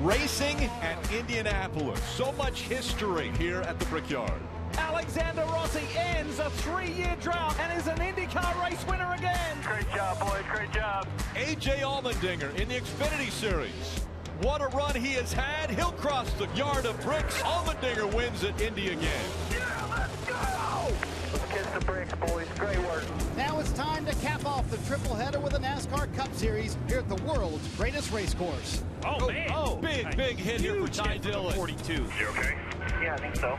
Racing at Indianapolis. So much history here at the Brickyard. Alexander Rossi ends a three-year drought and is an IndyCar race winner again. Great job, boys. Great job. AJ Allmendinger in the Xfinity Series. What a run he has had. He'll cross the yard of bricks. Allmendinger wins at Indy again. Yeah, let's go! Boys. Great work. Now it's time to cap off the triple header with the NASCAR Cup Series here at the world's greatest race course. Oh, man. Oh, big, big hit here for Ty Dillon. 42. You okay? Yeah, I think so.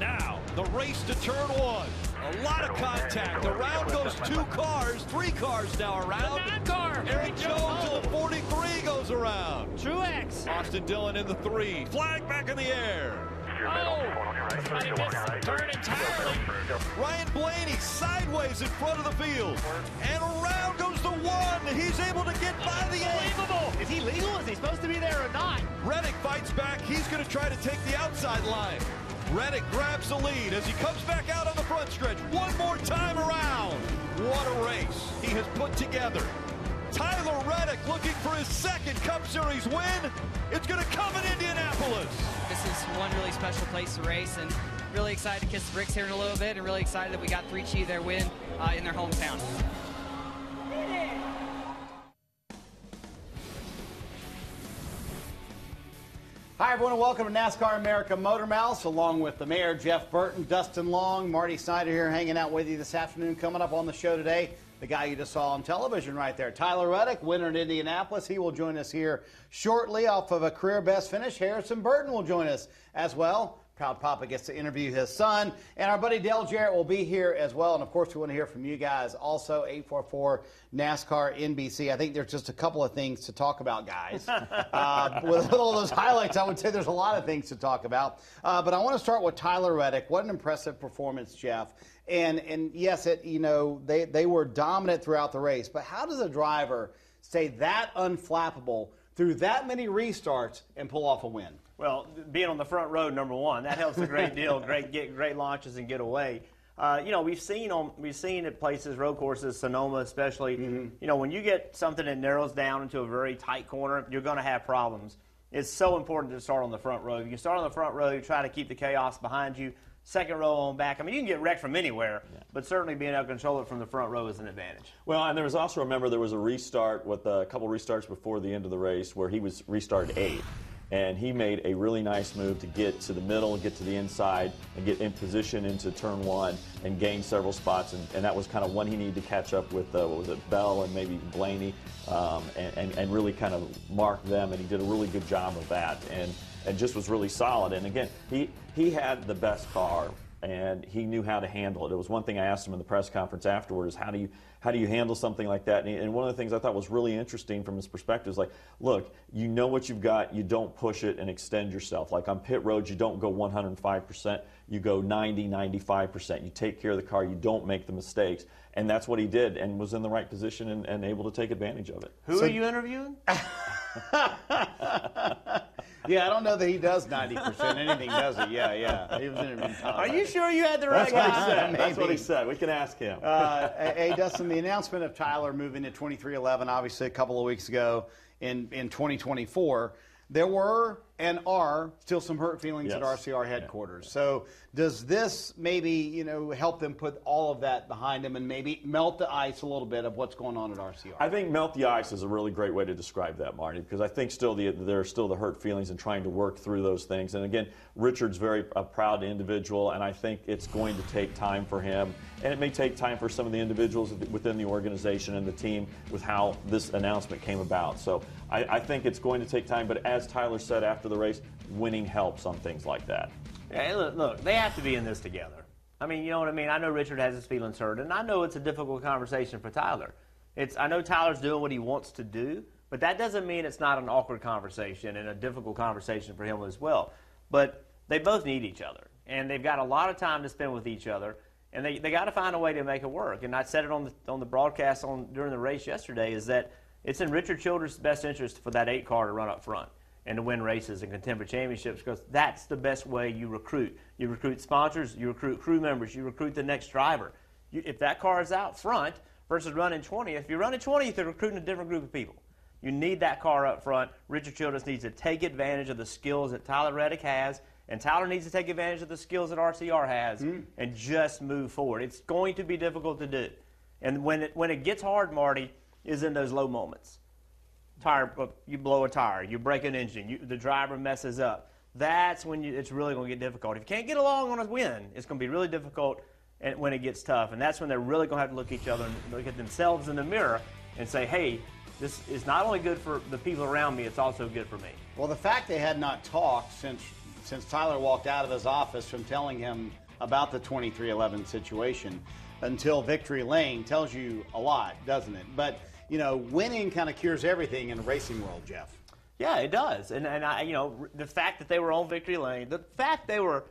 Now, the race to turn one. A lot of contact. Around goes two cars, three cars now around. car. Erik Jones in the 43 goes around. Truex. Austin Dillon in the three. Flag back in the air. Oh, I missed turn entirely. Ryan Blaney sideways in front of the field. And around goes the one. He's able to get by the eight. Is he legal? Is he supposed to be there or not? Reddick fights back. He's going to try to take the outside line. Reddick grabs the lead as he comes back out on the front stretch. One more time around. What a race he has put together. Tyler Reddick looking for his second Cup Series win. It's going to come in Indianapolis. This is one really special place to race and really excited to kiss the bricks here in a little bit and really excited that we got 3G their win uh, in their hometown. Hi, everyone, and welcome to NASCAR America MotorMouths, along with the mayor, Jeff Burton, Dustin Long, Marty Snyder here hanging out with you this afternoon. Coming up on the show today, the guy you just saw on television right there, Tyler Reddick, winner in Indianapolis. He will join us here shortly off of a career best finish. Harrison Burton will join us as well. Proud Papa gets to interview his son. And our buddy Dale Jarrett will be here as well. And of course, we want to hear from you guys also. 844 NASCAR NBC. I think there's just a couple of things to talk about, guys. uh, with all those highlights, I would say there's a lot of things to talk about. Uh, but I want to start with Tyler Reddick. What an impressive performance, Jeff. And, and yes, it, you know, they, they were dominant throughout the race. But how does a driver stay that unflappable through that many restarts and pull off a win? Well, being on the front row, number one, that helps a great deal. Great get great launches and get away. Uh, you know, we've seen on we've seen at places, road courses, Sonoma especially. Mm-hmm. You know, when you get something that narrows down into a very tight corner, you're going to have problems. It's so important to start on the front row. If you start on the front row, you try to keep the chaos behind you. Second row on back. I mean, you can get wrecked from anywhere, but certainly being able to control it from the front row is an advantage. Well, and there was also remember there was a restart with a couple restarts before the end of the race where he was restarted eighth, and he made a really nice move to get to the middle, get to the inside, and get in position into turn one and gain several spots, and, and that was kind of when he needed to catch up with uh, what was it, Bell and maybe Blaney, um, and, and and really kind of mark them, and he did a really good job of that, and and just was really solid. And again, he he had the best car and he knew how to handle it. It was one thing I asked him in the press conference afterwards: how do you how do you handle something like that? And, he, and one of the things I thought was really interesting from his perspective is like, look, you know what you've got, you don't push it and extend yourself. Like on pit roads, you don't go 105%, you go 90, 95%. You take care of the car, you don't make the mistakes. And that's what he did and was in the right position and, and able to take advantage of it. Who are you interviewing? Yeah, I don't know that he does 90% anything, does he? Yeah, yeah. He was interviewing Tom. Are you sure you had the right That's what he guy? said. That's what he said. We can ask him. Uh, hey, Dustin, the announcement of Tyler moving to 23XI, obviously a couple of weeks ago in, in 2024, there were and are still some hurt feelings at Yes. RCR headquarters. So does this maybe you know help them put all of that behind them and maybe melt the ice a little bit of what's going on at RCR? I think melt the ice is a really great way to describe that, Marty, because I think still the, there are still the hurt feelings and trying to work through those things. And again, Richard's very a proud individual, and I think it's going to take time for him, and it may take time for some of the individuals within the organization and the team with how this announcement came about. So I, I think it's going to take time. But as Tyler said after the race, winning helps on things like that. Hey, look, look, they have to be in this together. I mean, you know what I mean? I know Richard has his feelings hurt, and I know it's a difficult conversation for Tyler. It's I know Tyler's doing what he wants to do, but that doesn't mean it's not an awkward conversation and a difficult conversation for him as well. But they both need each other, and they've got a lot of time to spend with each other, and they, they got to find a way to make it work. And I said it on the on the broadcast on during the race yesterday is that it's in Richard Childress' best interest for that eight car to run up front and to win races and contemporary championships because that's the best way you recruit. You recruit sponsors, you recruit crew members, you recruit the next driver. You, if that car is out front versus running 20, if you're running 20, you're recruiting a different group of people. You need that car up front. Richard Childress needs to take advantage of the skills that Tyler Reddick has, and Tyler needs to take advantage of the skills that RCR has hmm. and just move forward. It's going to be difficult to do. And when it, when it gets hard, Marty, is in those low moments tire, uh, you blow a tire, you break an engine, you, the driver messes up. That's when you, it's really going to get difficult. If you can't get along on a win, it's going to be really difficult and, when it gets tough. And that's when they're really going to have to look at each other and look at themselves in the mirror and say, hey, this is not only good for the people around me, it's also good for me. Well, the fact they had not talked since since Tyler walked out of his office from telling him about the 23XI situation until victory lane tells you a lot, doesn't it? But you know, winning kind of cures everything in the racing world, Jeff. Yeah, it does. And and I, you know, the fact that they were on victory lane, the fact they were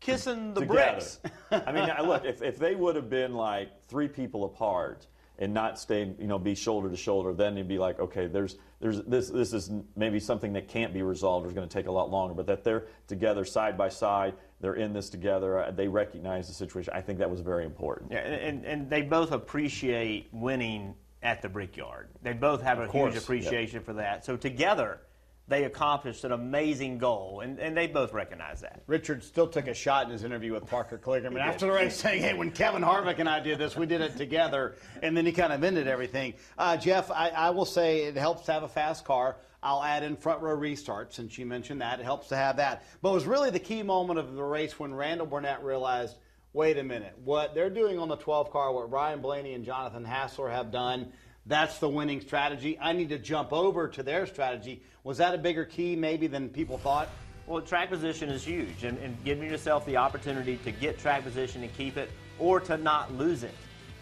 kissing the together. bricks. I mean, look, if, if they would have been like three people apart and not stay, you know, be shoulder to shoulder, then it'd be like, okay, there's, there's this, this is maybe something that can't be resolved or is going to take a lot longer. But that they're together side by side, they're in this together, uh, they recognize the situation. I think that was very important. Yeah, and, and, and they both appreciate winning at the Brickyard. They both have a course, huge appreciation for that. So together, they accomplished an amazing goal, and, and they both recognize that. Richard still took a shot in his interview with Parker Kligerman after the race, saying, "Hey, when Kevin Harvick and I did this, we did it together." And then he kind of ended everything. Uh, Jeff, I, I will say it helps to have a fast car. I'll add in front row restart since you mentioned that. It helps to have that. But it was really the key moment of the race when Randall Burnett realized, wait a minute, what they're doing on the 12 car, what Ryan Blaney and Jonathan Hassler have done. That's the winning strategy. I need to jump over to their strategy. Was that a bigger key, maybe, than people thought? Well, track position is huge, and, and giving yourself the opportunity to get track position and keep it, or to not lose it,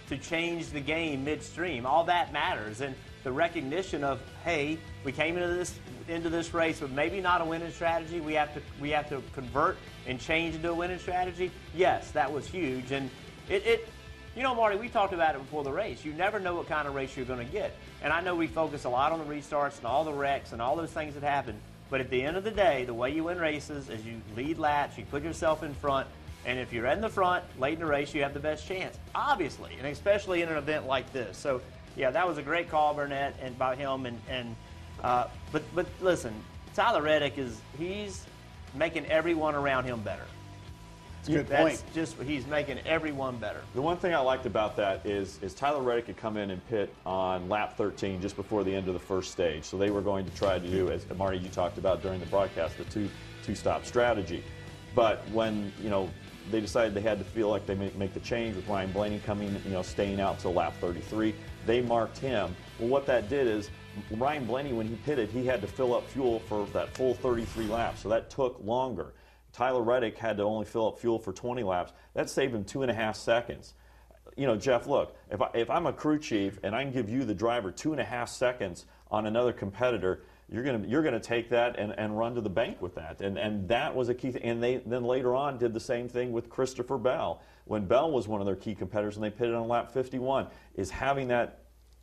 to change the game midstream, all that matters. And the recognition of, hey, we came into this into this race with maybe not a winning strategy. We have to we have to convert and change into a winning strategy. Yes, that was huge, and it. it you know, Marty, we talked about it before the race. You never know what kind of race you're going to get. And I know we focus a lot on the restarts and all the wrecks and all those things that happen. But at the end of the day, the way you win races is you lead laps, you put yourself in front, and if you're in the front late in the race, you have the best chance, obviously, and especially in an event like this. So, yeah, that was a great call, Burnett, and by him. And, and uh, but but listen, Tyler Reddick is he's making everyone around him better. It's a good That's point. just he's making everyone better. The one thing I liked about that is, is Tyler Reddick could come in and pit on lap 13 just before the end of the first stage. So they were going to try to do, as Marty you talked about during the broadcast, the two two stop strategy. But when you know they decided they had to feel like they make, make the change with Ryan Blaney coming, you know, staying out till lap 33, they marked him. Well, what that did is Ryan Blaney, when he pitted, he had to fill up fuel for that full 33 laps. So that took longer. Tyler Reddick had to only fill up fuel for 20 laps. That saved him two and a half seconds. You know, Jeff, look, if, I, if I'm a crew chief and I can give you, the driver, two and a half seconds on another competitor, you're going to you're gonna take that and, and run to the bank with that. And, and that was a key thing. And they then later on did the same thing with Christopher Bell. When Bell was one of their key competitors and they pitted on lap 51, is having that,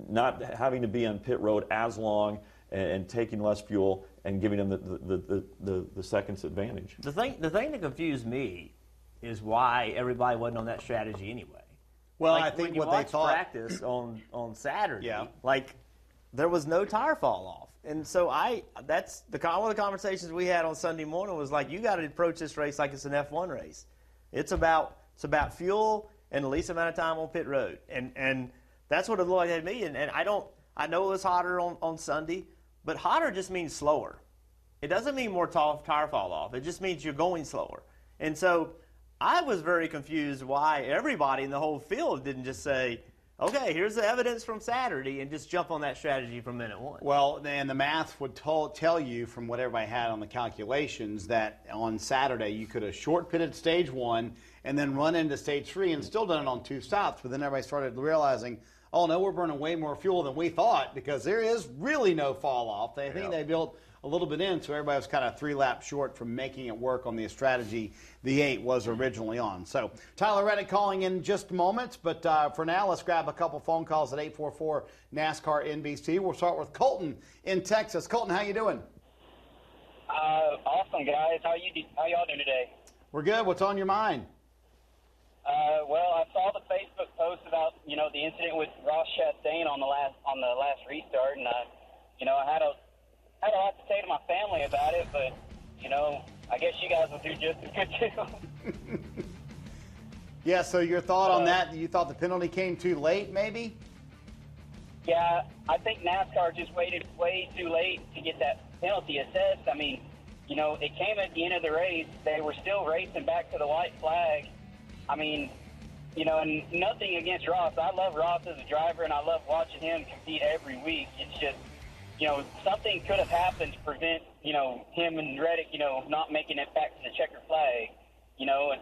not having to be on pit road as long and, and taking less fuel and giving them the, the, the, the, the seconds advantage. The thing, the thing that confused me is why everybody wasn't on that strategy anyway. Well, Like, I think when you what they watch thought. practice on on Saturday, Yeah. like there was no tire fall off. And so I, that's the one of the conversations we had on Sunday morning was like, you got to approach this race like it's an F1 race. It's about it's about fuel and the least amount of time on pit road, and and that's what it looked like to me. And, and I don't, I know it was hotter on on Sunday, but hotter just means slower. It doesn't mean more tall, tire fall off. It just means you're going slower. And so I was very confused why everybody in the whole field didn't just say, okay, here's the evidence from Saturday, and just jump on that strategy from minute one. Well, and the math would tell, tell you from what everybody had on the calculations that on Saturday you could have short pitted stage one and then run into stage three and still done it on two stops. But then everybody started realizing, oh no, we're burning way more fuel than we thought because there is really no fall off. They think they built a little bit in, so everybody was kind of three laps short from making it work on the strategy the eight was originally on. So Tyler Reddick calling in just moments, but uh, for now, let's grab a couple phone calls at 844 NASCAR NBC. We'll start with Colton in Texas. Colton, how you doing? Uh, awesome, guys. How you how y'all doing today? We're good. What's on your mind? Uh, well, I saw the Facebook post about you know the incident with Ross Chastain on the last on the last restart, and uh, you know I had a had a lot to say to my family about it, but you know I guess you guys will do just as good too. yeah. So your thought on that? You thought the penalty came too late, maybe? Yeah, I think NASCAR just waited way too late to get that penalty assessed. I mean, you know, it came at the end of the race. They were still racing back to the white flag. I mean, you know, and nothing against Ross. I love Ross as a driver, and I love watching him compete every week. It's just, you know, something could have happened to prevent, you know, him and Reddick, you know, not making it back to the checker flag. You know, and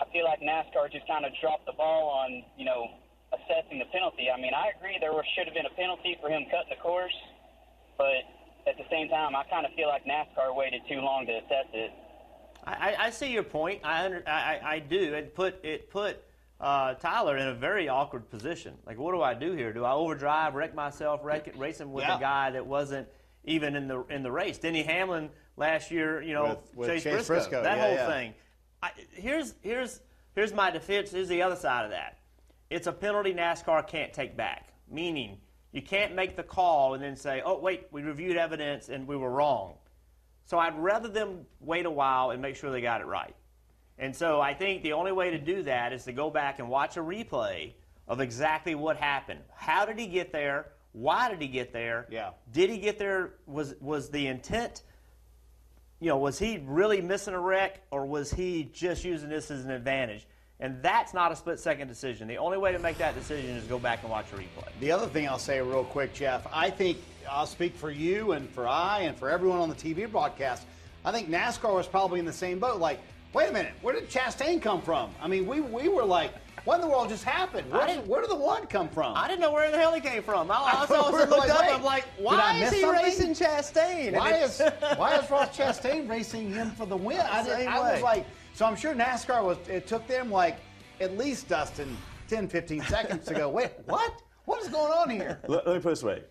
I feel like NASCAR just kind of dropped the ball on, you know, assessing the penalty. I mean, I agree there should have been a penalty for him cutting the course, but at the same time, I kind of feel like NASCAR waited too long to assess it. I, I see your point. I, under, I, I do. It put it put uh, Tyler in a very awkward position. Like, what do I do here? Do I overdrive, wreck myself, wreck it, racing with yeah. a guy that wasn't even in the in the race? Denny Hamlin last year, you know, with, with Chase, Chase Briscoe, Briscoe. that yeah, whole yeah. thing. I, here's here's here's my defense. Here's the other side of that. It's a penalty NASCAR can't take back. Meaning, you can't make the call and then say, "Oh, wait, we reviewed evidence and we were wrong." So I'd rather them wait a while and make sure they got it right. And so I think the only way to do that is to go back and watch a replay of exactly what happened. How did he get there? Why did he get there? Yeah. Did he get there? Was was the intent? You know, was he really missing a wreck, or was he just using this as an advantage? And that's not a split second decision. The only way to make that decision is go back and watch a replay. The other thing I'll say real quick, Jeff, I think I'll speak for you and for I and for everyone on the TV broadcast. I think NASCAR was probably in the same boat. Like, wait a minute, where did Chastain come from? I mean, we, we were like, what in the world just happened? Where, did, where did the one come from? I didn't know where the hell he came from. I, I, I also looked like, up. wait, I'm like, why is he something? racing Chastain? Why is why is Ross Chastain racing him for the win? I, did, I was like, so I'm sure NASCAR was. It took them like at least Dustin 10, 15 seconds to go. Wait, what? What is going on here? Let, let me put this way.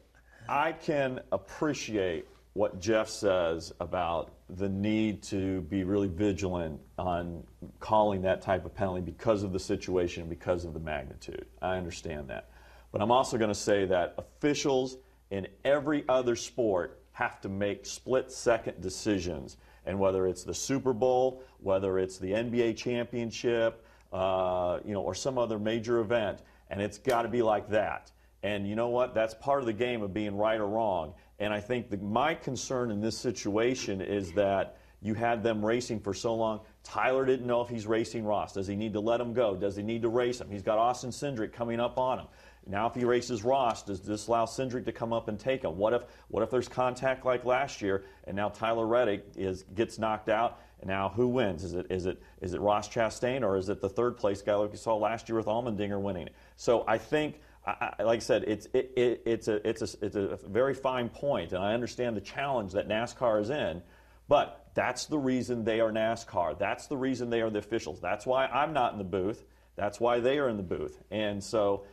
I can appreciate what Jeff says about the need to be really vigilant on calling that type of penalty because of the situation, because of the magnitude. I understand that. But I'm also going to say that officials in every other sport have to make split second decisions. And whether it's the Super Bowl, whether it's the NBA championship, uh, you know, or some other major event, and it's got to be like that. And you know what? That's part of the game of being right or wrong. And I think the, my concern in this situation is that you had them racing for so long. Tyler didn't know if he's racing Ross. Does he need to let him go? Does he need to race him? He's got Austin Cindric coming up on him. Now, if he races Ross, does this allow Cindric to come up and take him? What if, what if there's contact like last year, and now Tyler Reddick is gets knocked out? And now who wins? Is it is it is it Ross Chastain or is it the third place guy like you saw last year with Allmendinger winning? So I think I, I, like I said, it's it, it, it's a it's a it's a very fine point, and I understand the challenge that NASCAR is in, but that's the reason they are NASCAR. That's the reason they are the officials. That's why I'm not in the booth. That's why they are in the booth, and so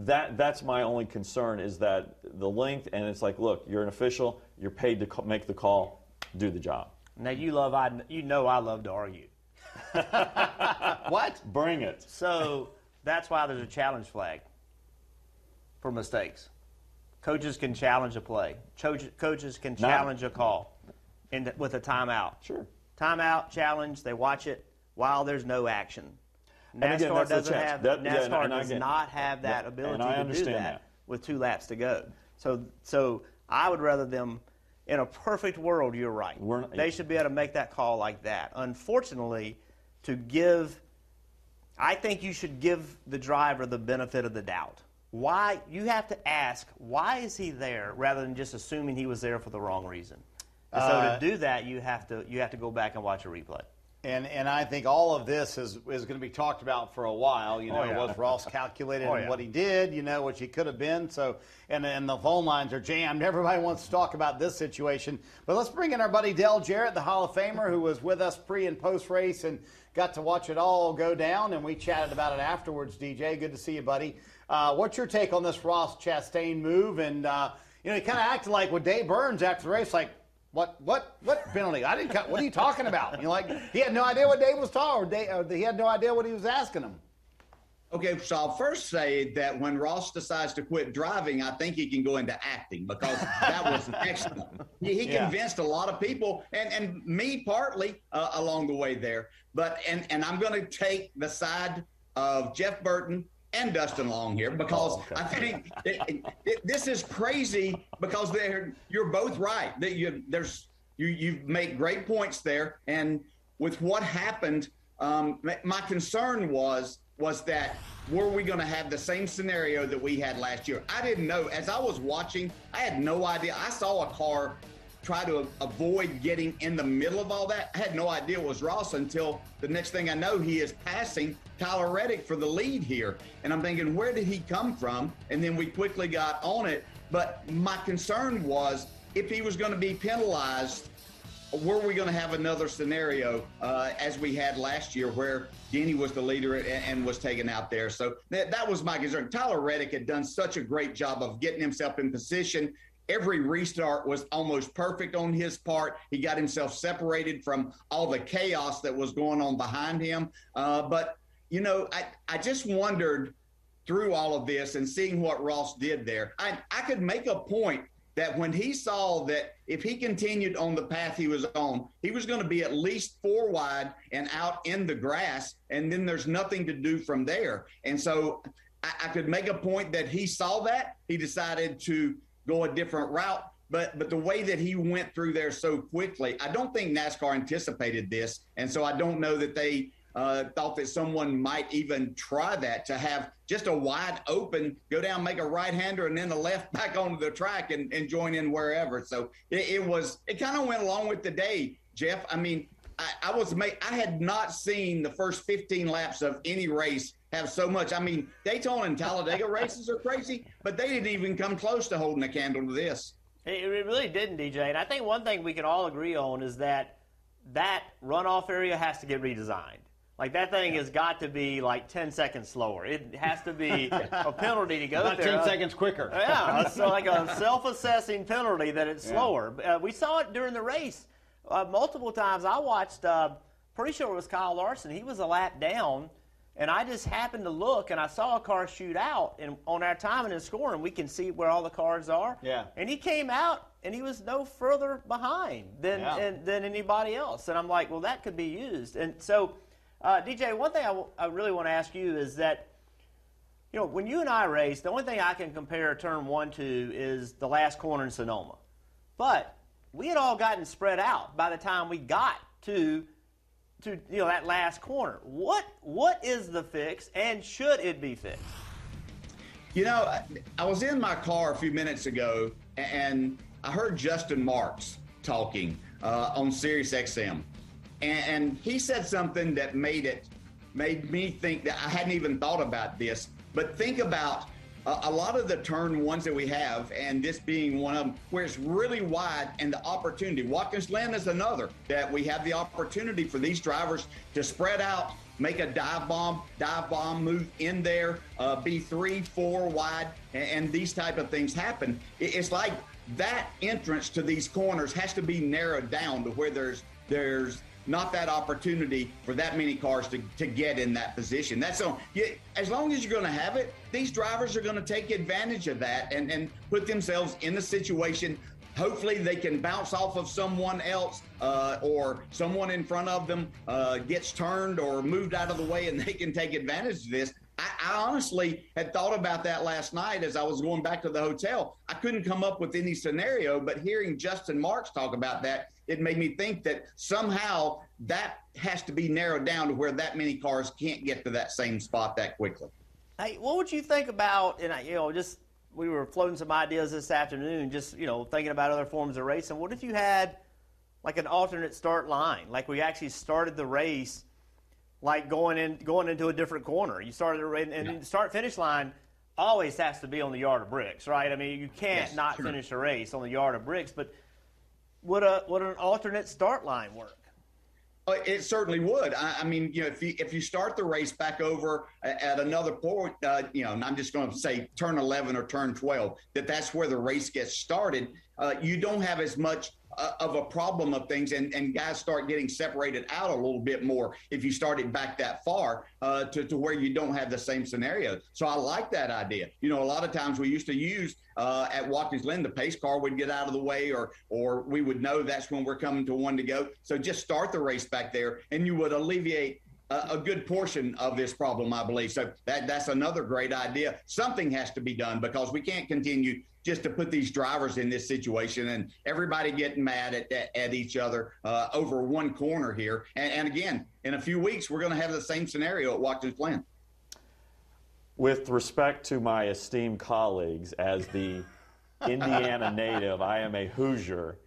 that that's my only concern is that the length, and it's like, look, you're an official, you're paid to make the call, do the job. Now you love I you know I love to argue. what? Bring it. So that's why there's a challenge flag for mistakes. coaches can challenge a play. Coaches can challenge a call in the, with a timeout. Sure. Timeout, challenge, they watch it while there's no action. And again, NASCAR doesn't have That- yeah, NASCAR and does get- not have that ability to do that, that. with two laps to go. So so I would rather them in a perfect world, you're right. Not- they should be able to make that call like that. Unfortunately, to give I think you should give the driver the benefit of the doubt. Why you have to ask why is he there rather than just assuming he was there for the wrong reason. And so Uh, to do that, you have to you have to go back and watch a replay. And and I think all of this is is going to be talked about for a while. You know, Oh, yeah. was Ross calculated Oh, yeah. what he did? You know, which he could have been. So, and and the phone lines are jammed. Everybody wants to talk about this situation. But let's bring in our buddy Dale Jarrett, the Hall of Famer, who was with us pre and post race and got to watch it all go down. And we chatted about it afterwards. DJ, good to see you, buddy. Uh, what's your take on this Ross Chastain move? And uh, you know, he kind of acted like with Dave Burns after the race, like. What what what penalty? I didn't. cut- What are you talking about? You know, like he had no idea what Dave was talking, or Dave, he had no idea what he was asking him. Okay, so I'll first say that when Ross decides to quit driving, I think he can go into acting because that was excellent. He, he Yeah. convinced a lot of people, and, and me partly uh, along the way there. But and and I'm going to take the side of Jeff Burton and Dustin Long here because Oh, okay. I think it, it, this is crazy because they're you're both right. That you there's you you make great points there. And with what happened um, my- my concern was was that were we going to have the same scenario that we had last year? I didn't know. As I was watching I had no idea. I saw a car try to avoid getting in the middle of all that. I had no idea it was Ross until the next thing I know, he is passing Tyler Reddick for the lead here. And I'm thinking, where did he come from? And then we quickly got on it. But my concern was if he was going to be penalized, were we going to have another scenario uh, as we had last year where Denny was the leader and, and was taken out there? So that, that was my concern. Tyler Reddick had done such a great job of getting himself in position. Every restart was almost perfect on his part. He got himself separated from all the chaos that was going on behind him. Uh, but, you know, I, I just wondered through all of this and seeing what Ross did there, I, I could make a point that when he saw that if he continued on the path he was on, he was going to be at least four wide and out in the grass, and then there's nothing to do from there. And so I, I could make a point that he saw that. He decided to go a different route. But but the way that he went through there so quickly, I don't think NASCAR anticipated this, and so I don't know that they uh, thought that someone might even try that to have just a wide open go down, make a right hander, and then the left back onto the track and, and join in wherever. So it, it was it kind of went along with the day, Jeff. I mean, I, I was ma- I had not seen the first 15 laps of any race have so much. I mean, Daytona and Talladega races are crazy, but they didn't even come close to holding a candle to this. It, it really didn't, DJ. And I think one thing we can all agree on is that that runoff area has to get redesigned. Like that thing has got to be like 10 seconds slower. It has to be a penalty to go About there. 10 seconds quicker. Yeah, it's like a self-assessing penalty that it's slower. Uh, we saw it during the race uh, multiple times. I watched. Uh, pretty sure it was Kyle Larson. He was a lap down, and I just happened to look and I saw a car shoot out. And on our timing and scoring, we can see where all the cars are. Yeah. And he came out and he was no further behind than Yeah. and, than anybody else. And I'm like, well, that could be used. And so, uh, DJ, one thing I, w- I really want to ask you is that you know, when you and I race, the only thing I can compare turn one to is the last corner in Sonoma. But we had all gotten spread out by the time we got to to you know that last corner. What what is the fix and should it be fixed? You know, I, was in my car a few minutes ago and I heard Justin Marks talking uh, on Sirius XM. And, and he said something that made it, made me think that I hadn't even thought about this. But think about a lot of the turn ones that we have, and this being one of them, where it's really wide and the opportunity. Watkins Glen is another that we have the opportunity for these drivers to spread out, make a dive bomb, dive bomb move in there, uh, be three, four wide, and, and these type of things happen. It- it's like that entrance to these corners has to be narrowed down to where there's there's not that opportunity for that many cars to, to get in that position. That's on. Yeah, as long as you're going to have it, these drivers are going to take advantage of that and, and put themselves in the situation. Hopefully, they can bounce off of someone else uh, or someone in front of them uh, gets turned or moved out of the way and they can take advantage of this. I, I, honestly had thought about that last night as I was going back to the hotel. I couldn't come up with any scenario, but hearing Justin Marks talk about that, it made me think that somehow that has to be narrowed down to where that many cars can't get to that same spot that quickly. Hey, what would you think about, and I, you know, just we were floating some ideas this afternoon, just, you know, thinking about other forms of racing. What if you had like an alternate start line? Like we actually started the race like going in going into a different corner. You started and, and yeah. start finish line always has to be on the yard of bricks, right? I mean, you can't yes, not sure. finish a race on the yard of bricks, but would a would an alternate start line work? Uh, it certainly would. I, I, mean, you know, if you if you start the race back over at another point, uh, you know, and I'm just going to say turn 11 or turn 12, that that's where the race gets started. Uh, you don't have as much uh, of a problem of things, and, and guys start getting separated out a little bit more if you started back that far uh, to, to where you don't have the same scenario. So I like that idea. You know, a lot of times we used to use uh, at Watkins Glen, the pace car would get out of the way, or or we would know that's when we're coming to one to go. So just start the race back there, and you would alleviate a, a good portion of this problem, I believe. So that that's another great idea. Something has to be done because we can't continue just to put these drivers in this situation and everybody getting mad at, at, at each other uh, over one corner here. And, and, again, in a few weeks, we're going to have the same scenario at Watkins Glen. With respect to my esteemed colleagues, as the Indiana native, I am a Hoosier.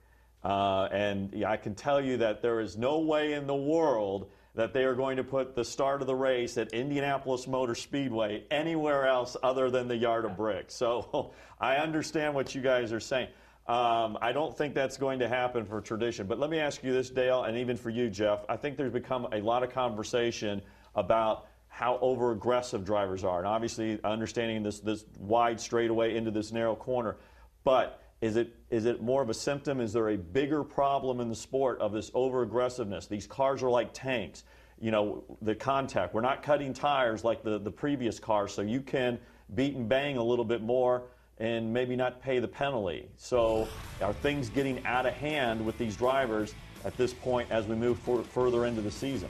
Uh, and I can tell you that there is no way in the world that they are going to put the start of the race at Indianapolis Motor Speedway anywhere else other than the yard of bricks. So I understand what you guys are saying. Um, I don't think that's going to happen for tradition. But let me ask you this, Dale, and even for you, Jeff. I think there's become a lot of conversation about how over aggressive drivers are. And obviously, understanding this, this wide straightaway into this narrow corner. But is it, is it more of a symptom? Is there a bigger problem in the sport of this over aggressiveness? These cars are like tanks. You know, the contact. We're not cutting tires like the, the previous cars, so you can beat and bang a little bit more and maybe not pay the penalty. So, are things getting out of hand with these drivers at this point as we move for, further into the season?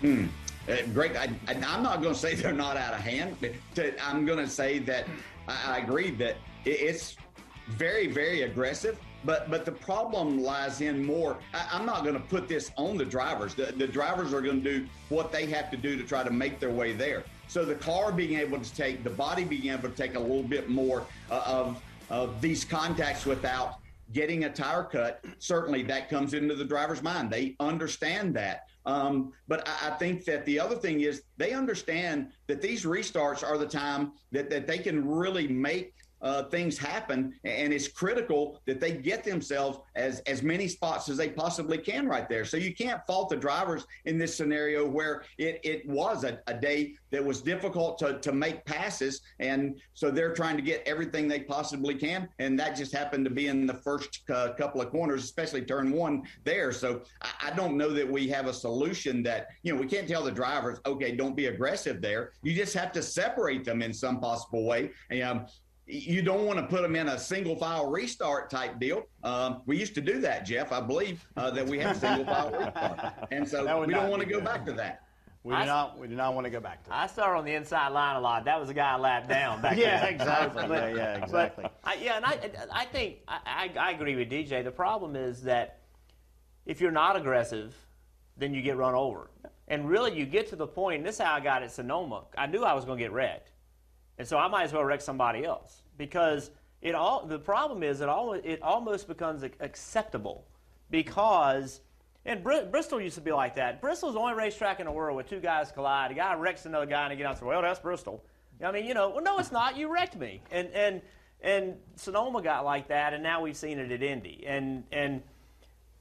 Hmm. Uh, Greg, I, am not going to say they're not out of hand. but I'm going to say that I, I agree that it's very, very aggressive. But but the problem lies in more. I, am not going to put this on the drivers. The, the drivers are going to do what they have to do to try to make their way there. So the car being able to take, the body being able to take a little bit more uh, of, of these contacts without getting a tire cut, certainly that comes into the driver's mind. They understand that. Um, but I, I, think that the other thing is they understand that these restarts are the time that, that they can really make uh, things happen, and it's critical that they get themselves as as many spots as they possibly can right there. So you can't fault the drivers in this scenario where it, it was a, a day that was difficult to, to make passes, and so they're trying to get everything they possibly can, and that just happened to be in the first uh, couple of corners, especially turn one there. So I, I don't know that we have a solution that you know we can't tell the drivers, okay, don't be aggressive there. You just have to separate them in some possible way. And, um, you don't want to put them in a single file restart type deal. Um, we used to do that, Jeff. I believe uh, that we have a single file restart, and so we don't want to go back to that. We do I, not. We do not want to go back to. That. I saw her on the inside line a lot. That was a guy I lapped down back yeah, there. Exactly. but, yeah, yeah, exactly. I, yeah, and I, I think I, I agree with DJ. The problem is that if you're not aggressive, then you get run over. And really, you get to the point. And this is how I got at Sonoma. I knew I was going to get wrecked. And so I might as well wreck somebody else because it all the problem is it all it almost becomes acceptable because and Br- Bristol used to be like that. Bristol's the only racetrack in the world where two guys collide. A guy wrecks another guy and he gets out and says, "Well, that's Bristol." I mean, you know, well, no, it's not. You wrecked me, and and and Sonoma got like that, and now we've seen it at Indy, and and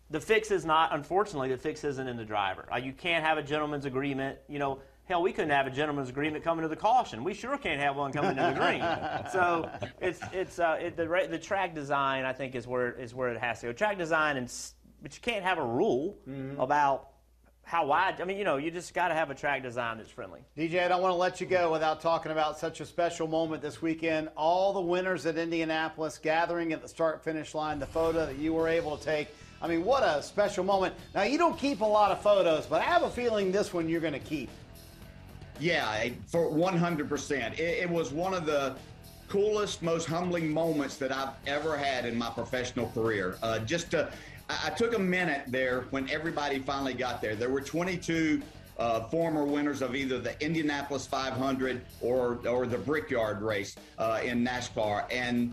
the fix is not. Unfortunately, the fix isn't in the driver. Uh, you can't have a gentleman's agreement. You know, Hell, we couldn't have a gentleman's agreement coming to the caution. We sure can't have one coming to the green. so it's it's uh, it, the the track design I think is where is where it has to go. Track design and but you can't have a rule Mm-hmm. about how wide. I mean, you know, you just got to have a track design that's friendly. DJ, I don't want to let you go without talking about such a special moment this weekend. All the winners at Indianapolis gathering at the start finish line, the photo that you were able to take. I mean, what a special moment. Now, you don't keep a lot of photos, but I have a feeling this one you're going to keep. Yeah, I- for 100%. It, it was one of the coolest, most humbling moments that I've ever had in my professional career. Uh, just to, I, I took a minute there when everybody finally got there. There were 22 uh, former winners of either the Indianapolis 500 or or the Brickyard race uh, in NASCAR, and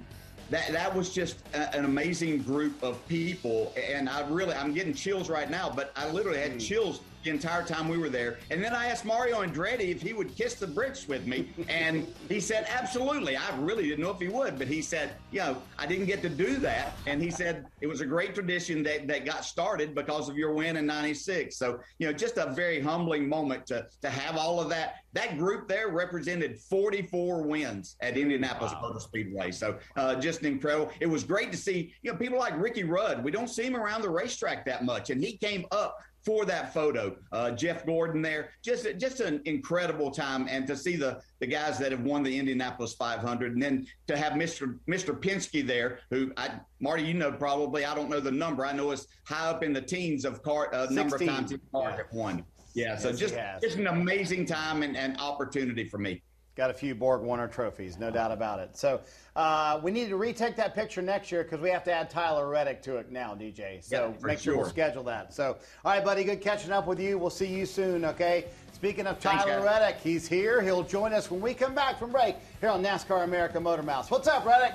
that that was just a, an amazing group of people. And I really, I'm getting chills right now, but I literally had chills the entire time we were there. And then I asked Mario Andretti if he would kiss the bricks with me, and he said absolutely. I really didn't know if he would, but he said, you know, I didn't get to do that, and he said it was a great tradition that that got started because of your win in '96. So you know, just a very humbling moment to to have all of that. That group there represented 44 wins at Indianapolis Motor Speedway. So uh, just incredible. It was great to see, you know, people like Ricky Rudd. We don't see him around the racetrack that much, and he came up for that photo. Uh, Jeff Gordon there, just just an incredible time, and to see the the guys that have won the Indianapolis 500, and then to have Mr. Mr. Penske there, who I Marty, you know probably I don't know the number. I know it's high up in the teens of car uh, number of times he car have won. Yeah, so Yes, just just an amazing time and, and opportunity for me. Got a few Borg Warner trophies, no doubt about it. So uh, we need to retake that picture next year because we have to add Tyler Reddick to it now, DJ. So Yeah, make sure we'll schedule that. So, all right, buddy, good catching up with you. We'll see you soon, okay? Speaking of Thanks, Tyler guys. Reddick, he's here. He'll join us when we come back from break here on NASCAR America MotorMouths. What's up, Reddick?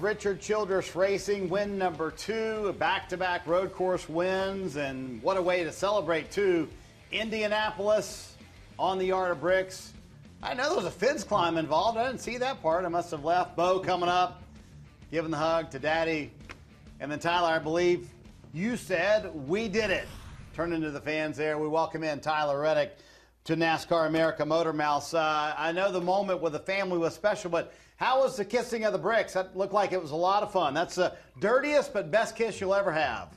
Richard Childress Racing, win number two, back to back road course wins, and what a way to celebrate, too. Indianapolis on the Yard of Bricks. I know there was a fence climb involved. I didn't see that part. I must have left. Beau coming up, giving the hug to Daddy. And then, Tyler, I believe you said we did it. Turning to the fans there. We welcome in Tyler Reddick to NASCAR America MotorMouths. Uh, I know the moment with the family was special, but how was the kissing of the bricks? That looked like it was a lot of fun. That's the dirtiest but best kiss you'll ever have.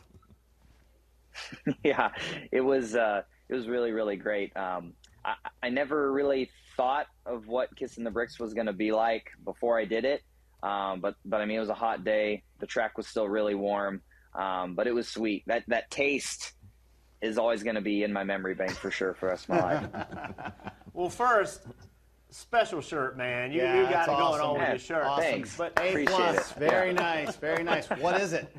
yeah, it was uh, it was really really great. Um, I, I never really thought of what kissing the bricks was going to be like before I did it, um, but but I mean it was a hot day. The track was still really warm, um, but it was sweet. That that taste is always going to be in my memory bank for sure for the rest of my life. Well, first, special shirt, man. You, Yeah, you got that's it going awesome. on with Yeah, your shirt. Awesome. Thanks. But A Appreciate plus. it. Very Yeah. nice. Very nice. What is it?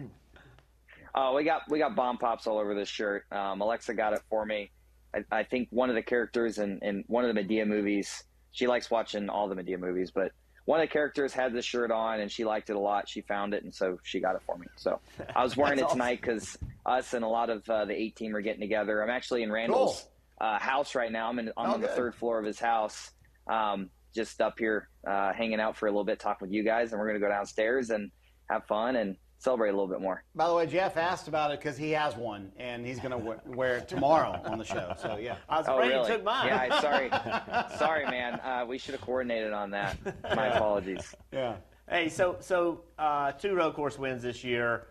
Oh, we got we got bomb pops all over this shirt. Um, Alexa got it for me. I, I think one of the characters in, in one of the Madea movies. She likes watching all the Madea movies, but one of the characters had this shirt on and she liked it a lot. She found it and so she got it for me. So I was wearing it That's tonight because us and a lot of uh, the 8 team are getting together. I'm actually in Randall's uh, house right now. I'm in I'm Oh, on the good. third floor of his house, um, just up here uh, hanging out for a little bit, talking with you guys, and we're gonna go downstairs and have fun and celebrate a little bit more. By the way, Jeff asked about it because he has one, and he's going to wear it tomorrow on the show. So, yeah. I was Oh, afraid really? you took mine. Yeah, sorry, sorry, man. Uh, we should have coordinated on that. My apologies. Yeah. Hey, so so uh, two road course wins this year.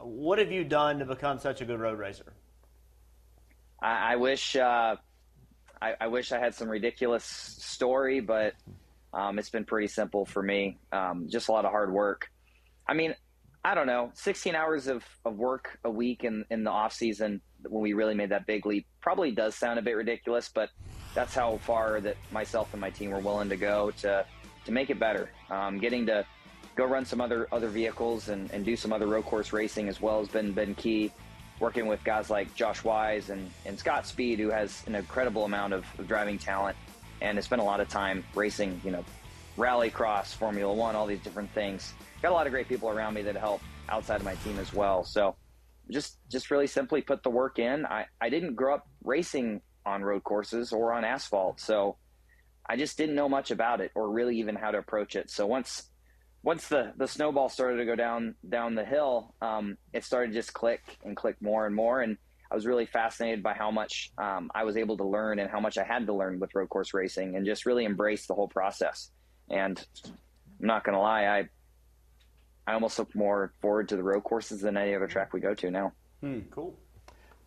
What have you done to become such a good road racer? I, I wish, uh, I, I wish I had some ridiculous story, but um, it's been pretty simple for me. Um, just a lot of hard work. I mean, I don't know, 16 hours of, of work a week in, in the off season when we really made that big leap probably does sound a bit ridiculous, but that's how far that myself and my team were willing to go to, to make it better. Um, getting to go run some other, other vehicles and, and do some other road course racing as well has been, been key. Working with guys like Josh Wise and, and Scott Speed, who has an incredible amount of, of driving talent and has spent a lot of time racing, you know, rallycross, Formula One, all these different things. Got a lot of great people around me that help outside of my team as well. So just just really simply put the work in. I, I didn't grow up racing on road courses or on asphalt, so I just didn't know much about it or really even how to approach it. So once once the, the snowball started to go down down the hill, um, it started to just click and click more and more. And I was really fascinated by how much um, I was able to learn and how much I had to learn with road course racing, and just really embrace the whole process. And I'm not to lie, I I almost look more forward to the road courses than any other track we go to now. Hmm, cool.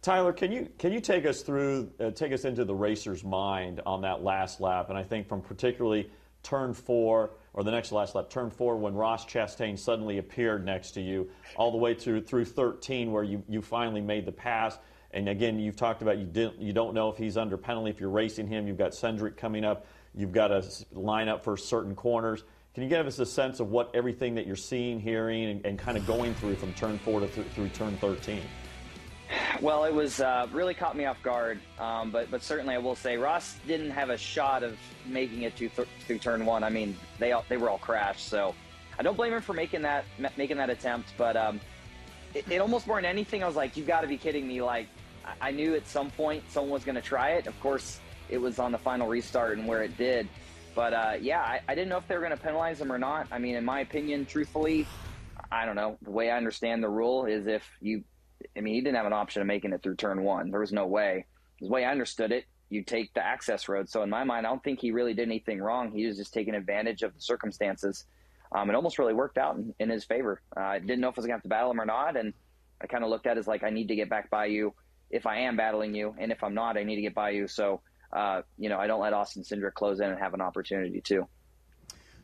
Tyler, can you can you take us through uh, take us into the racer's mind on that last lap? And I think from particularly turn four or the next to last lap, turn four, when Ross Chastain suddenly appeared next to you, all the way through through 13, where you, you finally made the pass. And again, you've talked about you didn't you don't know if he's under penalty if you're racing him. You've got Cindric coming up. You've got to line up for certain corners. Can you give us a sense of what everything that you're seeing, hearing, and, and kind of going through from turn four to th- through turn 13? Well, it was uh, really caught me off guard, um, but but certainly I will say Ross didn't have a shot of making it to th- through turn one. I mean, they all, they were all crashed, so I don't blame him for making that making that attempt. But um, it, it, almost more than anything, I was like, you've got to be kidding me!" Like I knew at some point someone was going to try it. Of course, it was on the final restart and where it did. But uh, yeah, I, I didn't know if they were going to penalize him or not. I mean, in my opinion, truthfully, I don't know. The way I understand the rule is if you I mean, he didn't have an option of making it through turn one. There was no way. The way I understood it, you take the access road. So in my mind, I don't think he really did anything wrong. He was just taking advantage of the circumstances. Um, it almost really worked out in, in his favor. Uh, I didn't know if I was going to have to battle him or not, and I kind of looked at it as like I need to get back by you if I am battling you, and if I'm not, I need to get by you. So uh, you know, I don't let Austin Cindric close in and have an opportunity too.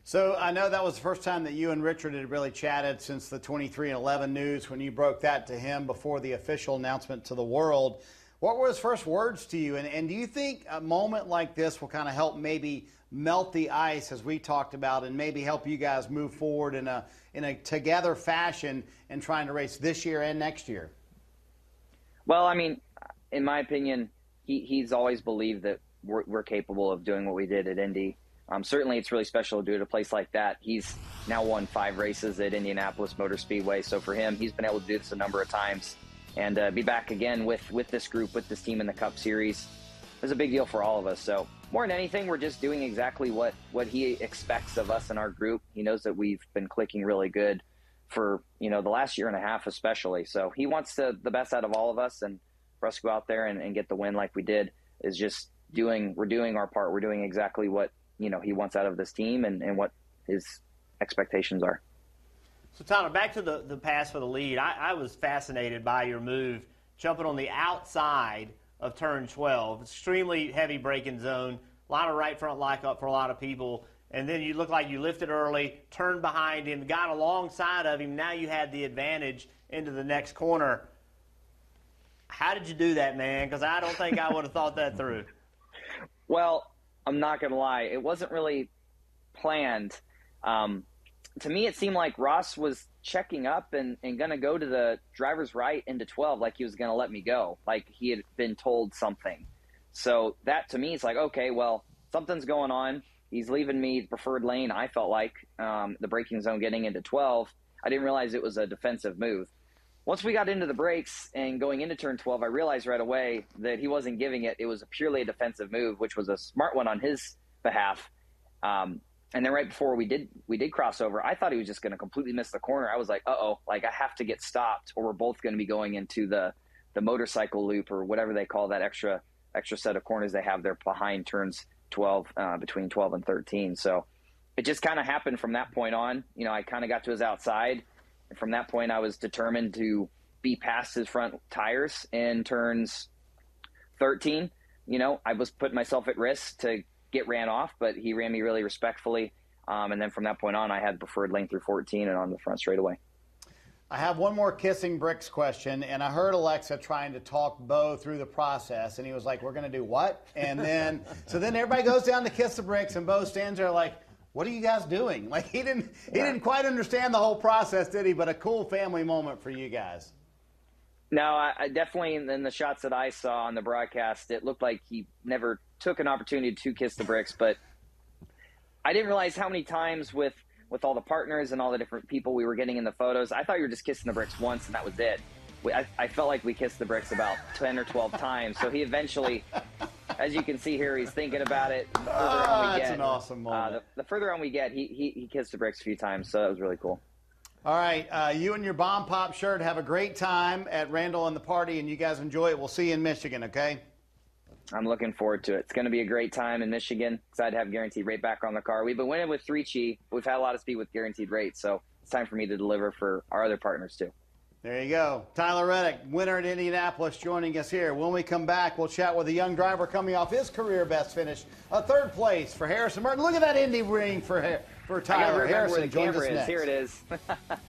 So I know that was the first time that you and Richard had really chatted since the 23 and 11 news when you broke that to him before the official announcement to the world. What were his first words to you? And, and do you think a moment like this will kind of help maybe melt the ice as we talked about and maybe help you guys move forward in a, in a together fashion and trying to race this year and next year? Well, I mean, in my opinion, he, he's always believed that we're, we're capable of doing what we did at Indy um, certainly, it's really special to do it at a place like that. He's now won five races at Indianapolis Motor Speedway, so for him, he's been able to do this a number of times and uh, be back again with with this group, with this team in the Cup Series. is a big deal for all of us. So more than anything, we're just doing exactly what what he expects of us in our group. He knows that we've been clicking really good for you know the last year and a half, especially. So he wants the the best out of all of us, and for us to go out there and, and get the win like we did is just doing we're doing our part. We're doing exactly what you know he wants out of this team and, and what his expectations are. So Tyler, back to the, the pass for the lead. I, I was fascinated by your move, jumping on the outside of turn 12. Extremely heavy braking zone, a lot of right front lock up for a lot of people. And then you look like you lifted early, turned behind him, got alongside of him. Now you had the advantage into the next corner. How did you do that, man? Because I don't think I would have thought that through. Well, I'm not gonna lie, it wasn't really planned. Um, to me, it seemed like Ross was checking up and, and gonna go to the driver's right into 12, like he was gonna let me go, like he had been told something. So that to me is like, okay, well, something's going on. He's leaving me the preferred lane. I felt like um, the braking zone getting into 12. I didn't realize it was a defensive move once we got into the brakes and going into turn 12, I realized right away that he wasn't giving it. It was a purely a defensive move, which was a smart one on his behalf. Um, and then right before we did we did cross over, I thought he was just going to completely miss the corner. I was like, uh oh, like I have to get stopped, or we're both going to be going into the the motorcycle loop or whatever they call that extra extra set of corners they have there behind turns 12 uh, between 12 and 13. So it just kind of happened from that point on. You know, I kind of got to his outside from that point, I was determined to be past his front tires in turns 13. You know, I was putting myself at risk to get ran off, but he ran me really respectfully. Um, and then from that point on, I had preferred lane through 14 and on the front straightaway. I have one more kissing bricks question, and I heard Alexa trying to talk Beau through the process, and he was like, "We're going to do what?" And then, so then everybody goes down to kiss the bricks, and Beau stands there like, what are you guys doing? Like he didn't he didn't quite understand the whole process, did he? But a cool family moment for you guys. No, I, I definitely in the shots that I saw on the broadcast, it looked like he never took an opportunity to kiss the bricks. But I didn't realize how many times with with all the partners and all the different people we were getting in the photos. I thought you were just kissing the bricks once and that was it. We, I, I felt like we kissed the bricks about ten or twelve times. So he eventually, as you can see here, he's thinking about it. The further Ah, on we that's get, an awesome uh, moment. the, the further on we get, he, he he kissed the bricks a few times. So that was really cool. All right, uh, you and your bomb pop shirt have a great time at Randall and the party, and you guys enjoy it. We'll see you in Michigan, okay? I'm looking forward to it. It's going to be a great time in Michigan. Excited to have guaranteed rate back on the car. We've been winning with 3CHI. We've had a lot of speed with guaranteed rate, so it's time for me to deliver for our other partners too. There you go. Tyler Reddick, winner at Indianapolis, joining us here. When we come back, we'll chat with a young driver coming off his career best finish, a third place for Harrison Burton. Look at that Indy ring for for Tyler remember Harrison. where the joins camera us is. next. Here it is.